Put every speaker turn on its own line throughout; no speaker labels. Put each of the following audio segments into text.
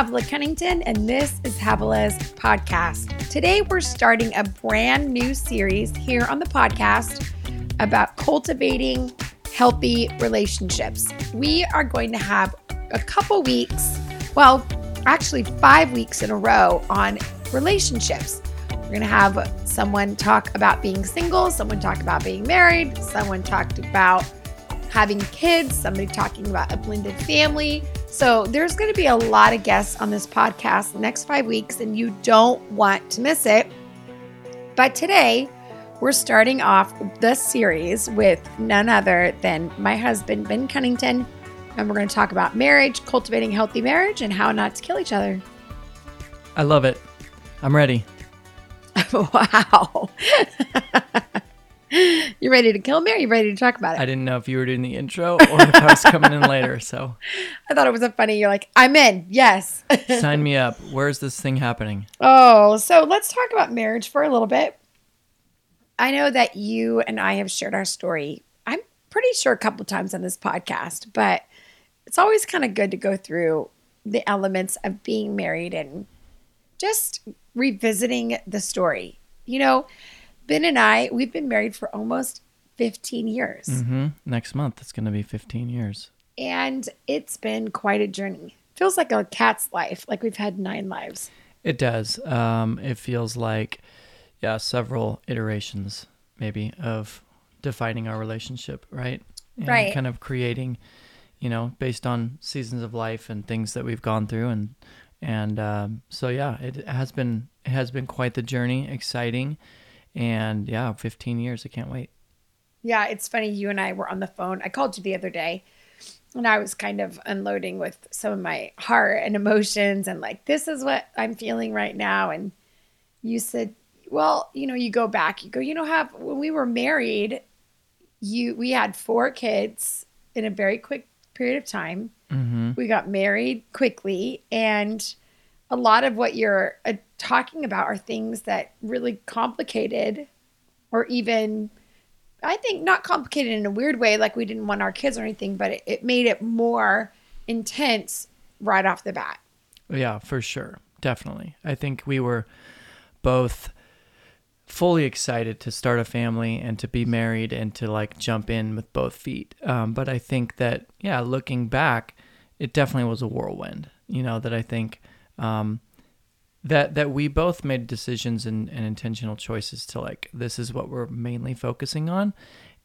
Havilah Cunnington, and this is Havilah's podcast. Today, we're starting a brand new series here on the podcast about cultivating healthy relationships. We are going to have a couple weeks, well, actually, five weeks in a row on relationships. We're going to have someone talk about being single, someone talk about being married, someone talked about having kids, somebody talking about a blended family. So there's going to be a lot of guests on this podcast the next five weeks, and you don't want to miss it. But today, we're starting off the series with none other than my husband, Ben Cunnington. And we're going to talk about marriage, cultivating healthy marriage, and how not to kill each other.
I love it. I'm ready.
wow. you ready to kill me or you ready to talk about it?
I didn't know if you were doing the intro or if I was coming in later. So
I thought it was a funny. You're like, I'm in. Yes.
sign me up. Where's this thing happening?
Oh, so let's talk about marriage for a little bit. I know that you and I have shared our story. I'm pretty sure a couple times on this podcast, but it's always kind of good to go through the elements of being married and just revisiting the story. You know, Ben and I, we've been married for almost 15 years.
Mm-hmm. Next month, it's going to be 15 years.
And it's been quite a journey. Feels like a cat's life, like we've had nine lives.
It does. Um, it feels like, yeah, several iterations maybe of defining our relationship, right? And
right.
Kind of creating, you know, based on seasons of life and things that we've gone through, and and um, so yeah, it has been it has been quite the journey, exciting and yeah, 15 years. I can't wait.
Yeah, it's funny. You and I were on the phone. I called you the other day and I was kind of unloading with some of my heart and emotions and like, this is what I'm feeling right now. And you said, well, you know, you go back, you go, you know, have when we were married, you we had four kids in a very quick period of time.
Mm-hmm.
We got married quickly and a lot of what you're uh, talking about are things that really complicated or even I think not complicated in a weird way, like we didn't want our kids or anything, but it, it made it more intense right off the bat.
Yeah, for sure. Definitely. I think we were both fully excited to start a family and to be married and to like jump in with both feet. Um, but I think that, yeah, looking back, it definitely was a whirlwind, you know, that I think um, that that we both made decisions and, and intentional choices to like this is what we're mainly focusing on.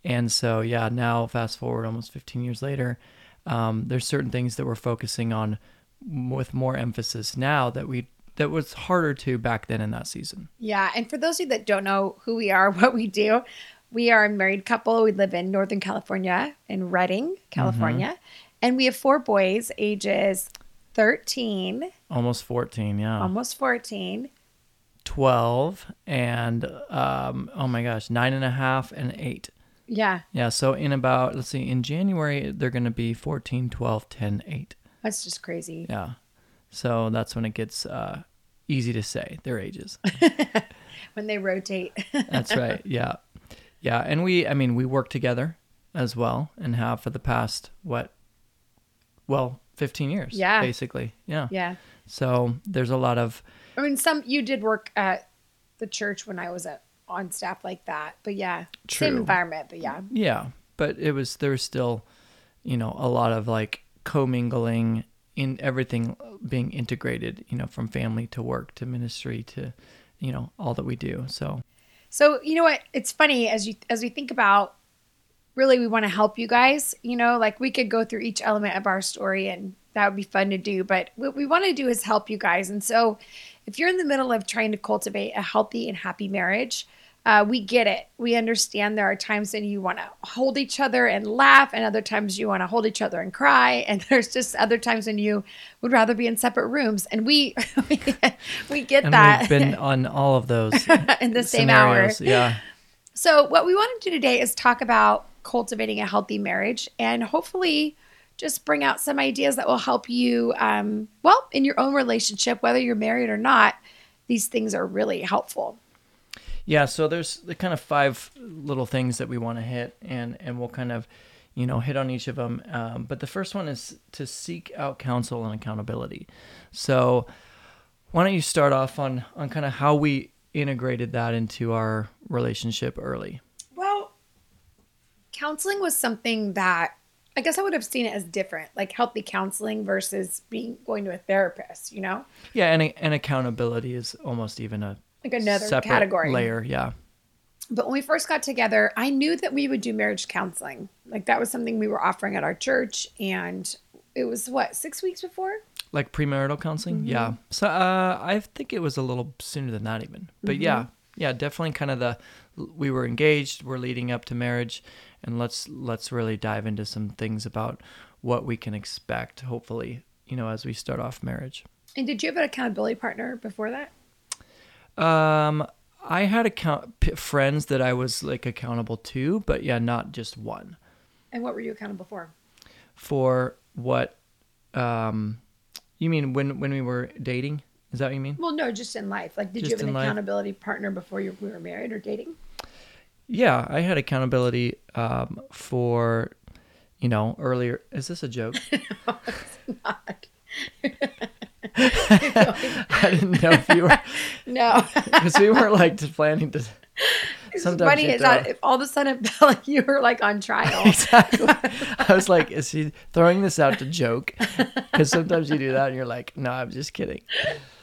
And so yeah now fast forward almost 15 years later um, there's certain things that we're focusing on with more emphasis now that we that was harder to back then in that season.
Yeah and for those of you that don't know who we are what we do we are a married couple. We live in northern california in redding california. Mm-hmm. and we have four boys ages 13
almost 14 yeah.
Almost 14
12 and um oh my gosh nine and a half and eight.
Yeah.
Yeah so in about let's see in january they're going to be 14 12 10 8
that's just crazy.
Yeah. So that's when it gets uh easy to say their ages.
When they rotate.
That's right yeah. Yeah and we i mean we work together as well and have for the past what well 15 years.
Yeah.
Basically. Yeah.
Yeah.
So there's a lot of.
I mean, some, you did work at the church when I was at, on staff like that. But yeah.
True.
Same environment, but yeah.
Yeah. But it was, there was still, you know, a lot of like commingling in everything being integrated, you know, from family to work to ministry to, you know, all that we do. So.
So, you know what? It's funny as you, as we think about really we want to help you guys you know like we could go through each element of our story and that would be fun to do but what we want to do is help you guys. And so if you're in the middle of trying to cultivate a healthy and happy marriage uh, we get it. We understand there are times when you want to hold each other and laugh and other times you want to hold each other and cry and there's just other times when you would rather be in separate rooms. And we we get
and
that.
we've been on all of those
in the same hour.
yeah.
So what we want to do today is talk about cultivating a healthy marriage and hopefully just bring out some ideas that will help you, um, well, in your own relationship, whether you're married or not. These things are really helpful.
Yeah, so there's the kind of five little things that we want to hit, and and we'll kind of, you know, hit on each of them. Um, but the first one is to seek out counsel and accountability. So, why don't you start off on on kind of how we integrated that into our relationship early?
Counseling was something that I guess I would have seen it as different, like healthy counseling versus being going to a therapist. You know,
Yeah, and and accountability is almost even a
like another category.
layer. Yeah.
But when we first got together, I knew that we would do marriage counseling. Like that was something we were offering at our church, and it was what six weeks before.
Like premarital counseling?
Mm-hmm.
Yeah. So uh, I think it was a little sooner than that even. But yeah,
Mm-hmm.
yeah, definitely kind of the we were engaged, we're leading up to marriage and let's let's really dive into some things about what we can expect hopefully, you know, as we start off marriage.
And did you have an accountability partner before that?
Um I had account p- friends that I was like accountable to, but yeah, not just one.
And what were you accountable for?
For what um you mean when when we were dating? Is that what you mean?
Well, no, just in life. Like, did you have an
in life.
accountability partner before you we were married or dating?
Yeah, I had accountability um, for, you know, earlier. Is this a joke?
Not.
I didn't know if you were,
No.
because we weren't like planning to. Sometimes
funny.
is
It's
throw-
not, if all of a sudden it felt like you were like on trial.
Exactly. I was like, is he throwing this out to joke? Because sometimes you do that and you're like, no, I'm just kidding.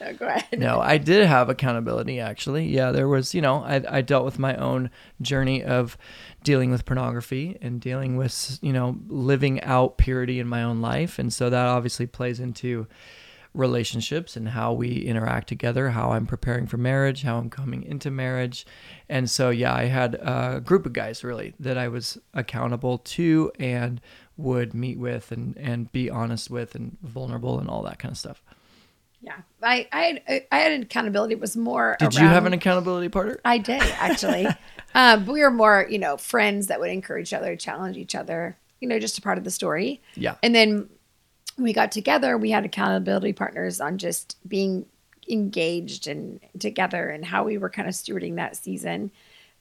No, go ahead.
No, I did have accountability actually. Yeah, there was, you know, I, I dealt with my own journey of dealing with pornography and dealing with, you know, living out purity in my own life. And so that obviously plays into relationships and how we interact together, how I'm preparing for marriage, how I'm coming into marriage. And so, yeah, I had a group of guys really that I was accountable to and would meet with and, and be honest with and vulnerable and all that kind of stuff.
Yeah, I I had, I had an accountability. It was more.
Did you have an accountability partner?
I did actually. um, we were more, you know, friends that would encourage each other, challenge each other. You know, just a part of the story.
Yeah.
And then we got together, we had accountability partners on just being engaged and together and how we were kind of stewarding that season.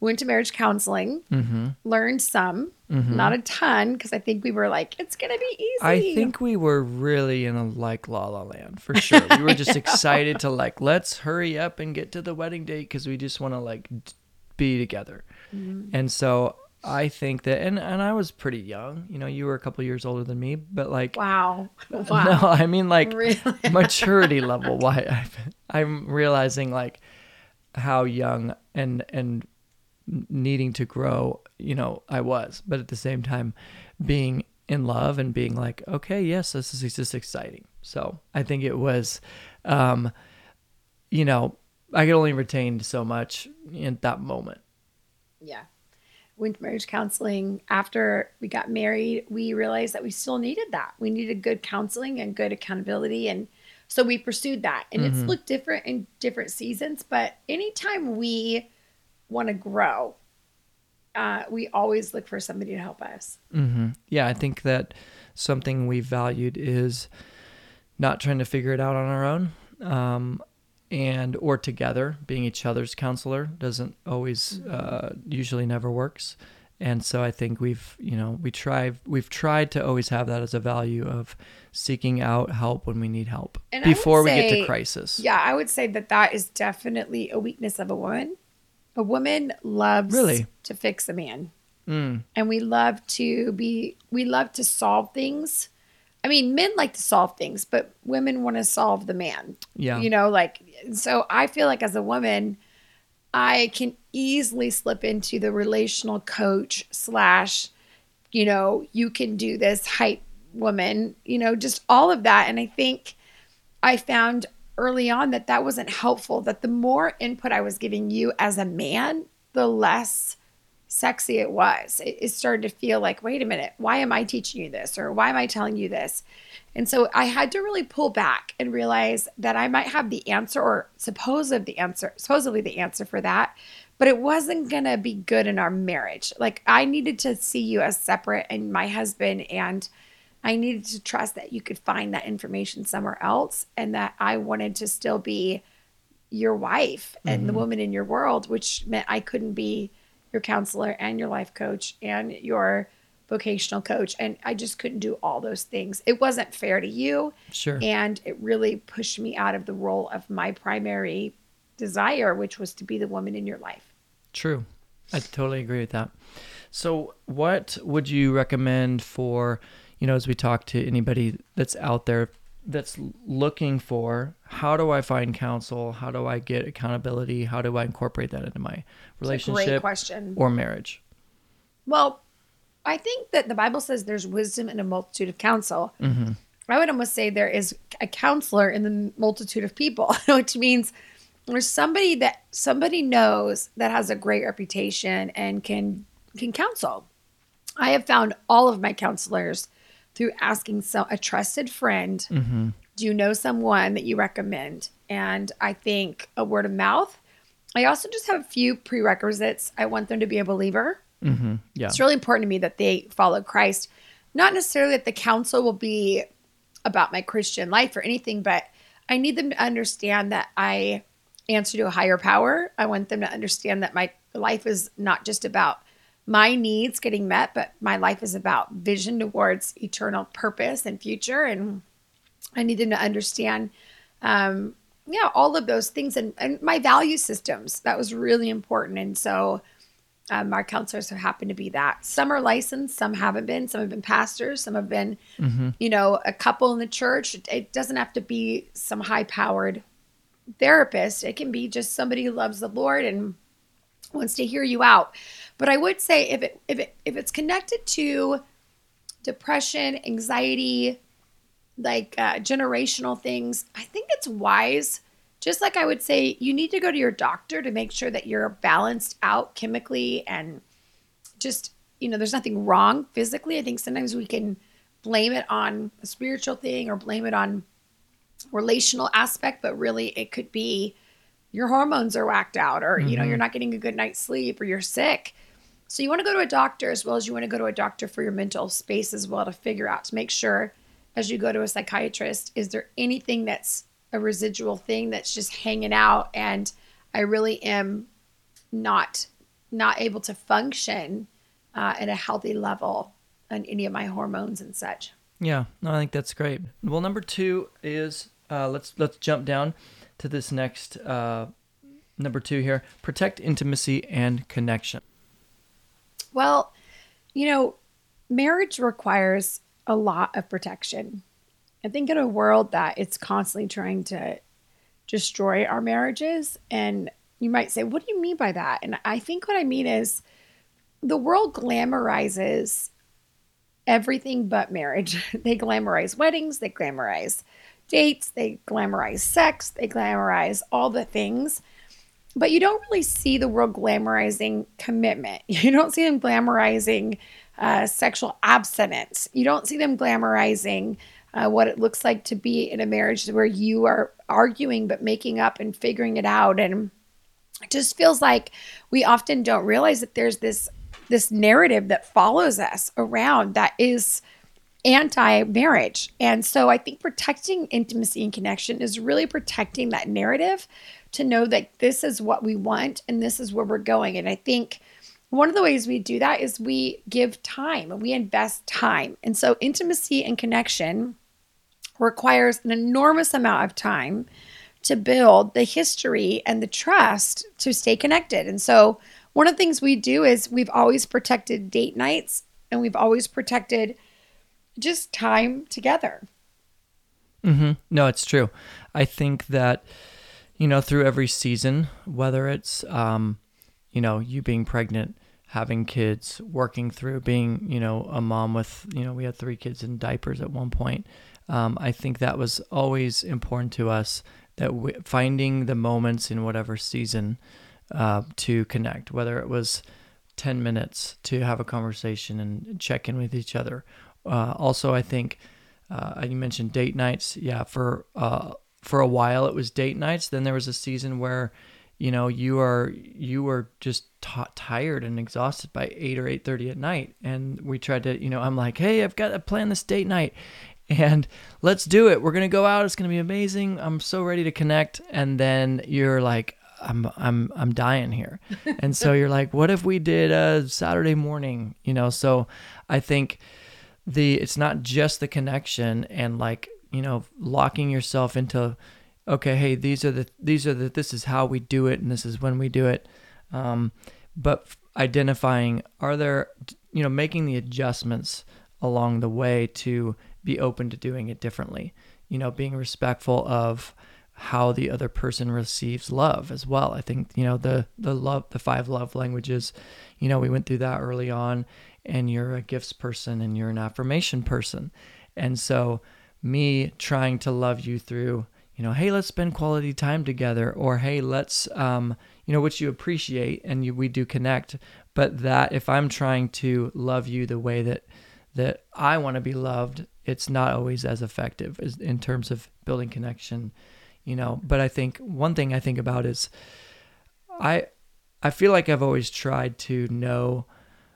Went to marriage counseling,
Mm-hmm.
learned some, not a ton, because I think we were like, it's gonna be easy.
I think we were really in a like La La Land for sure. We were just excited to like let's hurry up and get to the wedding date because we just want to like d- be together.
Mm-hmm.
And so I think that, and and I was pretty young. You know, you were a couple years older than me, but like,
Wow. Wow.
no, I mean like
Really?
maturity level. Why I'm realizing like how young and and needing to grow, you know, I was, but at the same time, being in love and being like, okay, yes, this is just exciting. So I think it was, um, you know, I could only retain so much in that moment.
Yeah. Went to marriage counseling. After we got married, we realized that we still needed that. We needed good counseling and good accountability. And so we pursued that. And it's looked different in different seasons. But anytime we want to grow, uh, we always look for somebody to help us.
hmm Yeah, I think that something we valued is not trying to figure it out on our own, um, and or together. Being each other's counselor doesn't always, uh, usually never works. And so I think we've, you know, we try, we've tried to always have that as a value of seeking out help when we need help
And
before we get to crisis.
Yeah, I would say that that is definitely a weakness of a woman. A woman loves
Really?
to fix a man.
Mm,
and we love to be we love to solve things i mean men like to solve things but women want to solve the man
yeah.
you know like so i feel like as a woman i can easily slip into the relational coach slash you know you can do this hype woman you know just all of that and i think i found early on that that wasn't helpful that the more input i was giving you as a man the less sexy it was. It, it started to feel like, wait a minute, why am I teaching you this? Or why am I telling you this? And so I had to really pull back and realize that I might have the answer or supposed the answer, supposedly the answer for that, but it wasn't gonna be good in our marriage. Like I needed to see you as separate and my husband and I needed to trust that you could find that information somewhere else and that I wanted to still be your wife and the mm-hmm. woman in your world, which meant I couldn't be your counselor and your life coach and your vocational coach and I just couldn't do all those things. It wasn't fair to you.
Sure.
And it really pushed me out of the role of my primary desire, which was to be the woman in your life.
True. I totally agree with that. So, what would you recommend for, you know, as we talk to anybody that's out there that's looking for how do I find counsel? How do I get accountability? How do I incorporate that into my relationship
great question.
or marriage?
Well, I think that the Bible says there's wisdom in a multitude of counsel.
Mm-hmm.
I would almost say there is a counselor in the multitude of people, which means there's somebody that somebody knows that has a great reputation and can can counsel. I have found all of my counselors through asking so a trusted friend,
Mm-hmm.
do you know someone that you recommend? And I think a word of mouth. I also just have a few prerequisites. I want them to be a believer.
Mm-hmm. Yeah.
It's really important to me that they follow Christ. Not necessarily that the counsel will be about my Christian life or anything, but I need them to understand that I answer to a higher power. I want them to understand that my life is not just about my needs getting met, but my life is about vision towards eternal purpose and future. And I need them to understand, um, yeah, all of those things and, and my value systems. That was really important. And so, um, our counselors have happened to be that. Some are licensed, some haven't been. Some have been pastors, some have been, you know, a couple in the church. It doesn't have to be some high powered therapist. It can be just somebody who loves the Lord and wants to hear you out. But I would say if it if it if it's connected to depression, anxiety, like uh, generational things, I think it's wise. Just like I would say, you need to go to your doctor to make sure that you're balanced out chemically and just, you know, there's nothing wrong physically. I think sometimes we can blame it on a spiritual thing or blame it on relational aspect, but really it could be your hormones are whacked out or, you know, you're not getting a good night's sleep or you're sick. So you want to go to a doctor as well as you want to go to a doctor for your mental space as well to figure out to make sure as you go to a psychiatrist, is there anything that's a residual thing that's just hanging out and I really am not not able to function uh, at a healthy level on any of my hormones and such.
Yeah, no, I think that's great. Well, number two is uh, let's let's jump down to this next uh, number two here: protect intimacy and connection.
Well, you know, marriage requires a lot of protection. I think in a world that it's constantly trying to destroy our marriages, and you might say, What do you mean by that? And I think what I mean is the world glamorizes everything but marriage. they glamorize weddings, they glamorize dates, they glamorize sex, they glamorize all the things but you don't really see the world glamorizing commitment. You don't see them glamorizing uh, sexual abstinence. You don't see them glamorizing uh, what it looks like to be in a marriage where you are arguing but making up and figuring it out. And it just feels like we often don't realize that there's this this narrative that follows us around that is anti-marriage. And so I think protecting intimacy and connection is really protecting that narrative to know that this is what we want and this is where we're going. And I think one of the ways we do that is we give time and we invest time. And so intimacy and connection requires an enormous amount of time to build the history and the trust to stay connected. And so one of the things we do is we've always protected date nights and we've always protected just time together.
Mm-hmm. No, it's true. I think that you know through every season, whether it's um, you know you being pregnant, having kids, working through being you know a mom with you know we had three kids in diapers at one point. Um, I think that was always important to us that we, finding the moments in whatever season uh, to connect, whether it was 10 minutes to have a conversation and check in with each other. Uh, also, I think uh, you mentioned date nights. Yeah, for uh, for a while it was date nights. Then there was a season where, you know, you are you were just t- tired and exhausted by eight or eight thirty at night, and we tried to, you know, I'm like, hey, I've got to plan this date night, and let's do it. We're gonna go out. It's gonna be amazing. I'm so ready to connect. And then you're like, I'm I'm I'm dying here. and so you're like, what if we did a Saturday morning? You know, so I think the it's not just the connection and like, you know, locking yourself into okay, hey, these are the these are the this is how we do it and this is when we do it. Um, but identifying are there you know, making the adjustments along the way to be open to doing it differently. You know, being respectful of how the other person receives love as well. I think, you know, the the love the five love languages, you know, we went through that early on and you're a gifts person and you're an affirmation person. And so me trying to love you through, you know, hey, let's spend quality time together or hey, let's um, you know, which you appreciate and you, we do connect, but that if I'm trying to love you the way that that I want to be loved, it's not always as effective as in terms of building connection, you know. But I think one thing I think about is I I feel like I've always tried to know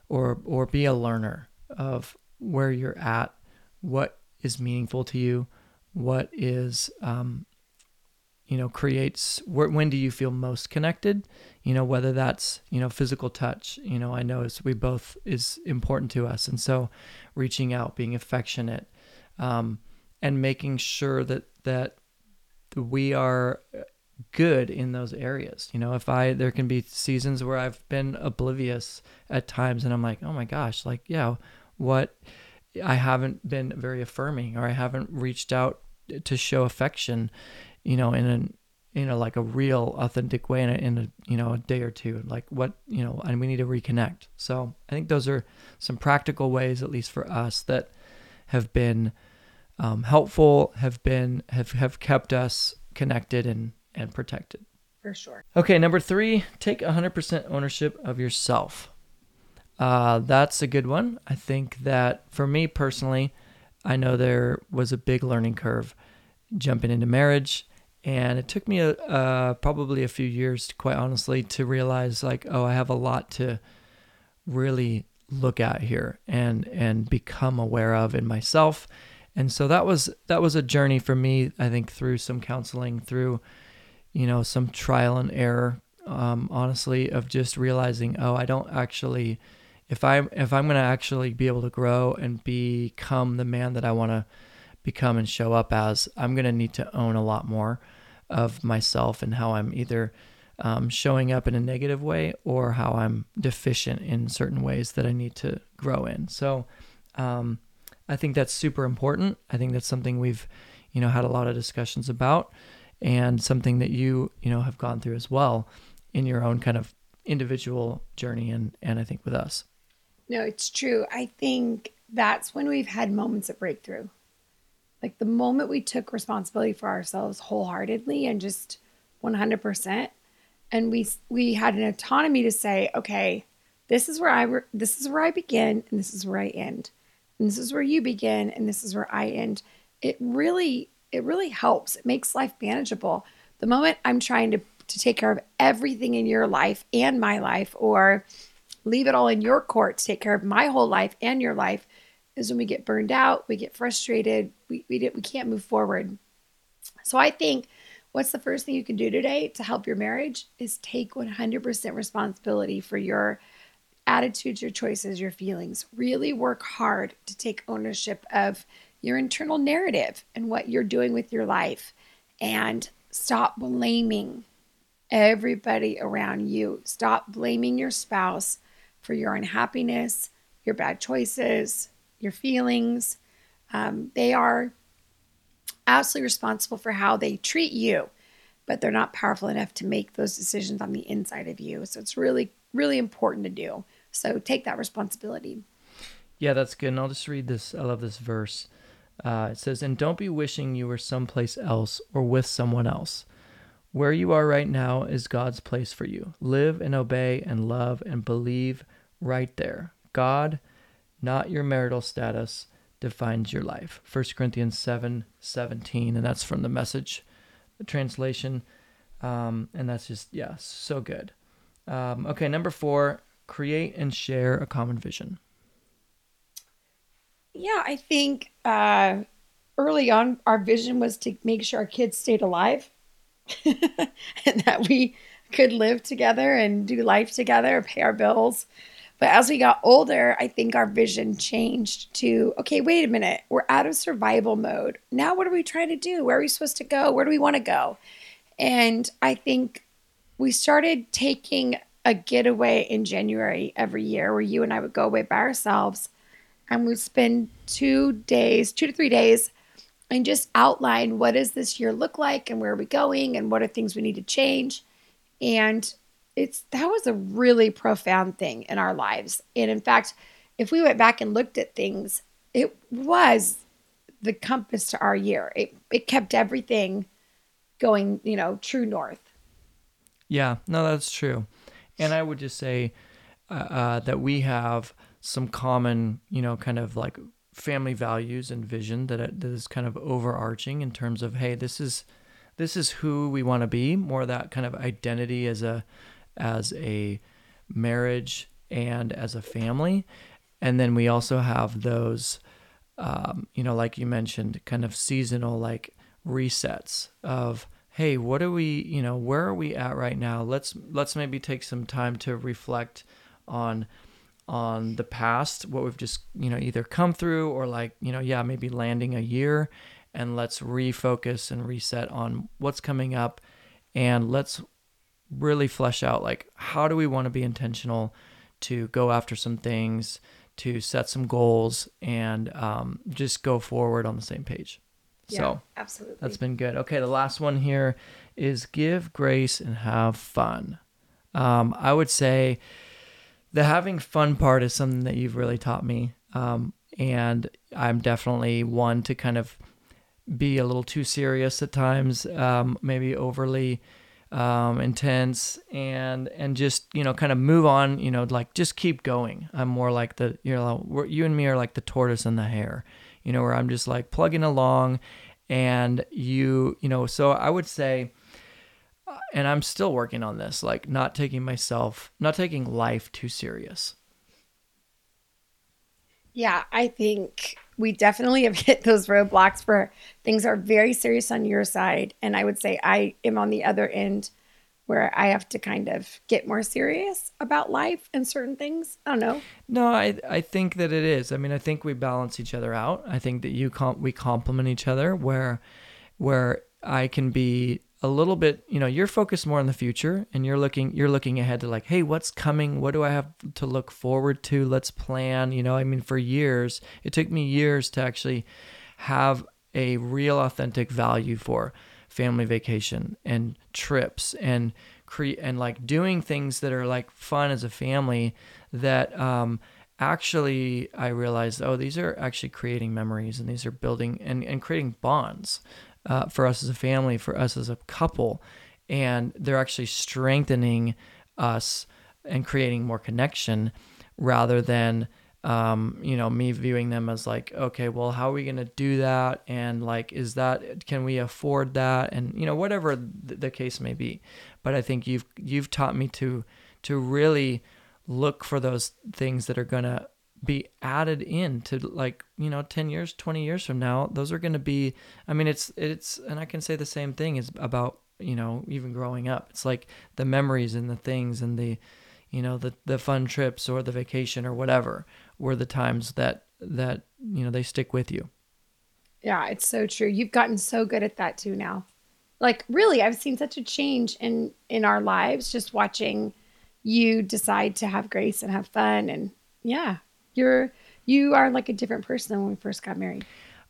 or or be a learner of where you're at, what is meaningful to you, what is um, you know creates where, when do you feel most connected? You know whether that's you know physical touch you know i know as we both is important to us. And so reaching out being affectionate um, and making sure that that we are good in those areas. You know if i there can be seasons where i've been oblivious at times and i'm like oh my gosh like yeah what i haven't been very affirming or i haven't reached out to show affection you know, in an in a like a real authentic way in a, in a you know a day or two like what you know and we need to reconnect. So i think those are some practical ways at least for us that have been um, helpful have been have have kept us connected and and protected.
For sure.
Okay number three take 100% ownership of yourself uh, that's a good one. I think that for me personally i know there was a big learning curve jumping into marriage and it took me a, uh, probably a few years quite honestly to realize like oh i have a lot to really look at here and and become aware of in myself. And so that was that was a journey for me i think through some counseling through you know some trial and error um, honestly of just realizing oh i don't actually if i'm if i'm going to actually be able to grow and become the man that i want to become and show up as i'm going to need to own a lot more of myself and how I'm either um, showing up in a negative way or how I'm deficient in certain ways that I need to grow in. So um, I think that's super important. I think that's something we've, you know, had a lot of discussions about and something that you, you know, have gone through as well in your own kind of individual journey and, and I think with us.
No, it's true. I think that's when we've had moments of breakthrough. Like the moment we took responsibility for ourselves wholeheartedly and just 100% and we we had an autonomy to say, okay, this is where I re- this is where I begin and this is where I end. And this is where you begin and this is where I end. It really it really helps. It makes life manageable. The moment I'm trying to to take care of everything in your life and my life or leave it all in your court to take care of my whole life and your life, is when we get burned out, we get frustrated, we, we, we can't move forward. So I think what's the first thing you can do today to help your marriage is take 100% responsibility for your attitudes, your choices, your feelings. Really work hard to take ownership of your internal narrative and what you're doing with your life and stop blaming everybody around you. Stop blaming your spouse for your unhappiness, your bad choices, your feelings. Um, they are absolutely responsible for how they treat you, but they're not powerful enough to make those decisions on the inside of you. So it's really, really important to do. So take that responsibility.
Yeah, that's good. And I'll just read this. I love this verse. Uh, it says, And don't be wishing you were someplace else or with someone else. Where you are right now is God's place for you. Live and obey and love and believe right there. God not your marital status, defines your life. 1 Corinthians 7 17, and that's from the message translation. Um, and that's just, yeah, so good. Um, okay, number four, create and share a common vision.
Yeah, I think uh, early on, our vision was to make sure our kids stayed alive and that we could live together and do life together, pay our bills. But as we got older, I think our vision changed to okay, wait a minute, we're out of survival mode. Now, what are we trying to do? Where are we supposed to go? Where do we want to go? And I think we started taking a getaway in January every year where you and I would go away by ourselves and we'd spend two days, two to three days, and just outline what does this year look like and where are we going and what are things we need to change. And it's that was a really profound thing in our lives. And in fact, if we went back and looked at things, it was the compass to our year. It it kept everything going, you know, true north.
Yeah, no, that's true. And I would just say uh, uh, that we have some common, you know, kind of like family values and vision that, that is kind of overarching in terms of, hey, this is this is who we want to be. More that kind of identity as a as a marriage and as a family. And then we also have those, um, you know, like you mentioned, kind of seasonal like resets of, hey, what are we, you know, where are we at right now? Let's let's maybe take some time to reflect on on the past, what we've just, you know, either come through or like, you know, yeah, maybe landing a year and let's refocus and reset on what's coming up and let's really flesh out like how do we want to be intentional to go after some things to set some goals and um, just go forward on the same page.
Yeah,
so
absolutely.
that's been good. Okay the last one here is give grace and have fun. Um, i would say the having fun part is something that you've really taught me um, and i'm definitely one to kind of be a little too serious at times um, maybe overly um, intense and and just you know kind of move on you know like just keep going. I'm more like the you know you and me are like the tortoise and the hare you know where i'm just like plugging along and you you know so i would say uh, and i'm still working on this like not taking myself not taking life too serious
yeah i think we definitely have hit those roadblocks where things are very serious on your side. And I would say I am on the other end where I have to kind of get more serious about life and certain things. I don't know.
No, I I think that it is. I mean, I think we balance each other out. I think that you com- we complement each other where where I can be a little bit, you know, you're focused more on the future and you're looking you're looking ahead to like, hey, what's coming? What do I have to look forward to? Let's plan, you know. I mean, for years, it took me years to actually have a real authentic value for family vacation and trips and create and like doing things that are like fun as a family that um actually I realized, oh, these are actually creating memories and these are building and, and creating bonds uh, for us as a family, for us as a couple, and they're actually strengthening us and creating more connection rather than um, you know me viewing them as like okay well how are we going to do that? And like is that can we afford that? And you know whatever the case may be. But i think you've you've taught me to to really look for those things that are going to be added in to like you know 10 years 20 years from now those are going to be i mean it's it's and i can say the same thing is about you know even growing up. It's like the memories and the things and the you know the the fun trips or the vacation or whatever were the times that that you know they stick with you.
Yeah it's so true. You've gotten so good at that too now. Like really i've seen such a change in in our lives just watching you decide to have grace and have fun and yeah you're you are like a different person than when we first got married.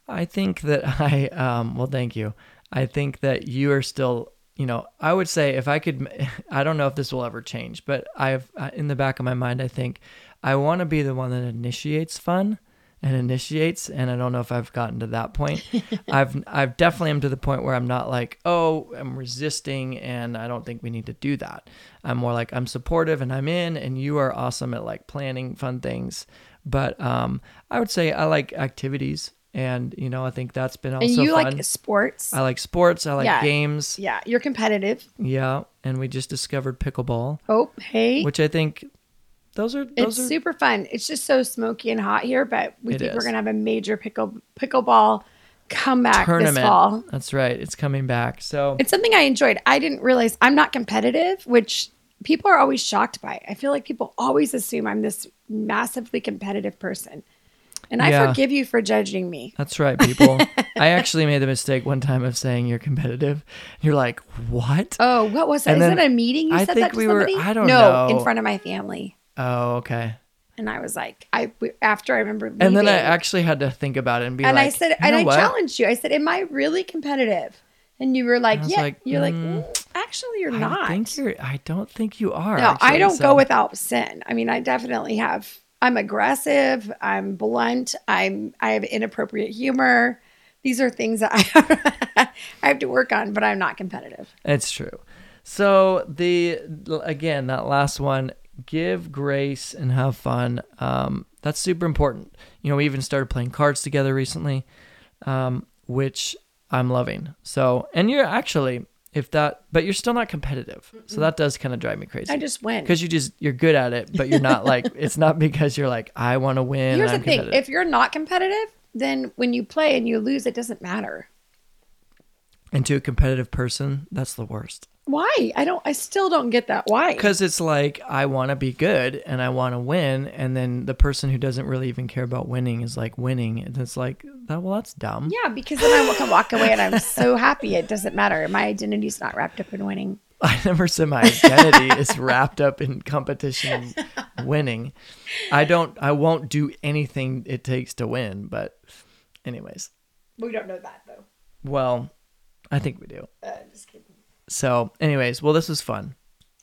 I think that I um well thank you. I think that you are still you know, I would say if I could, I don't know if this will ever change, but I've in the back of my mind, I think I want to be the one that initiates fun and initiates, and I don't know if I've gotten to that point. I've I've definitely am to the point where I'm not like, oh, I'm resisting, and I don't think we need to do that. I'm more like I'm supportive and I'm in, and you are awesome at like planning fun things. But um, I would say I like activities, and you know I think that's been also.
And you
fun.
like sports.
I like sports. I like
Yeah.
games.
yeah, you're competitive.
Yeah, and we just discovered pickleball,
Oh, hey,
which I think those are
it's
are
super fun. It's just so smoky and hot here, but we think we're gonna have a major pickle pickleball comeback
tournament.
this fall.
That's right. It's coming back. So
It's something I enjoyed. I didn't realize I'm not competitive, which people are always shocked by. I feel like people always assume I'm this massively competitive person. And I forgive you for judging me.
that's right, people. I actually made the mistake one time of saying you're competitive. You're like, what?
Oh, what was that? Is it a meeting you
I
said
think
that
we were- I don't
no,
know.
in front of my family.
Oh, okay.
And I was like, I after I remember leaving,
And then I actually had to think about it and be
and
like,
I said, and I
what?
challenged you. I said, "Am I really competitive?" And you were like, "Yeah."
like,
you're like,
mm,
"Mm, "Actually, you're
I
not."
think you're. I don't think you are.
no, I don't
so-
go without sin. I mean, I definitely have. I'm aggressive. I'm blunt. I'm. I have inappropriate humor. These are things that I I have to work on, but I'm not competitive.
It's true. So the again that last one, give grace and have fun. Um, that's super important. You know, we even started playing cards together recently, um, which I'm loving. So, and you're actually if that, but you're still not competitive. So that does kind of drive me crazy.
I just win.
because you just you're good at it, but you're not like it's not because you're like I want to win.
Here's the thing: if you're not competitive, then when you play and you lose, it doesn't matter.
and to a competitive person, that's the worst.
Why? I don't. I still don't get that. Why?
Because it's like I want to be good and I want to win, and then the person who doesn't really even care about winning is like winning, and it's like that. Well, that's dumb.
Yeah, because then I can walk away and I'm so happy. It doesn't matter. My identity's not wrapped up in winning.
I never said my identity is wrapped up in competition and winning. I don't. I won't do anything it takes to win. But, anyways,
We don't know that though.
well, I think we do.
Uh, just kidding.
So, anyways, well, this was fun.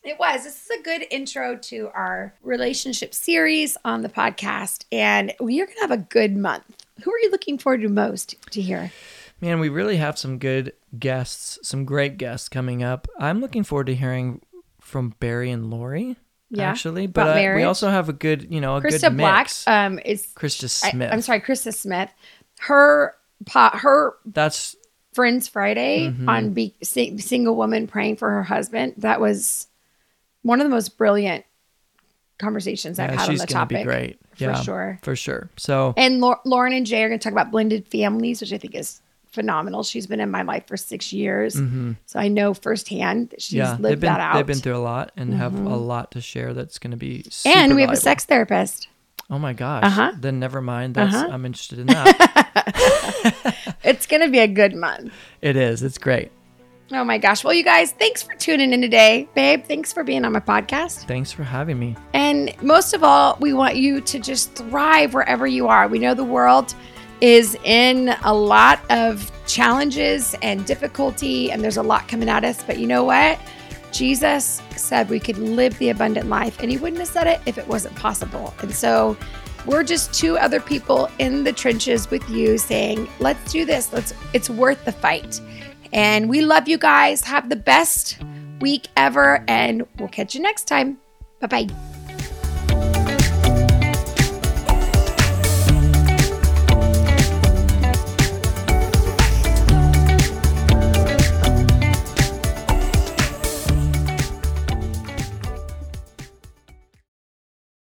It was. This is a good intro to our relationship series on the podcast, and we are going to have a good month. Who are you looking forward to most to hear?
Man, we really have some good guests, some great guests coming up. I'm looking forward to hearing from Barry and Lori.
Yeah,
actually, but uh, we also have a good, you know, a
Krista
good
Black
mix.
um, is.
Krista Smith.
I'm sorry, Krista Smith. Her pot, her
That's
Friends Friday
Mm-hmm.
on be, sing, single woman praying for her husband. That was one of the most brilliant conversations I've
yeah,
had on the topic.
be great.
for sure.
for sure. So
And Lau- Lauren and Jay are going to talk about blended families, which I think is phenomenal. She's been in my life for six years, so I know firsthand that she's
Mm-hmm. yeah,
lived
been
that out. Mm-hmm.
they've been through a lot and have a lot to share. That's going to be super
and we have a sex therapist.
Oh my gosh!
Uh-huh.
Then never mind. That's
Uh-huh.
I'm interested in that.
It's going to be a good month.
it is. It's great.
Oh my gosh. Well, you guys, thanks for tuning in today. Babe, thanks for being on my podcast.
Thanks for having me.
And most of all, we want you to just thrive wherever you are. We know the world is in a lot of challenges and difficulty, and there's a lot coming at us. But you know what? Jesus said we could live the abundant life, and He wouldn't have said it if it wasn't possible. And so we're just two other people in the trenches with you saying, let's do this. Let's, it's worth the fight. And we love you guys. Have the best week ever, and we'll catch you next time. Bye bye.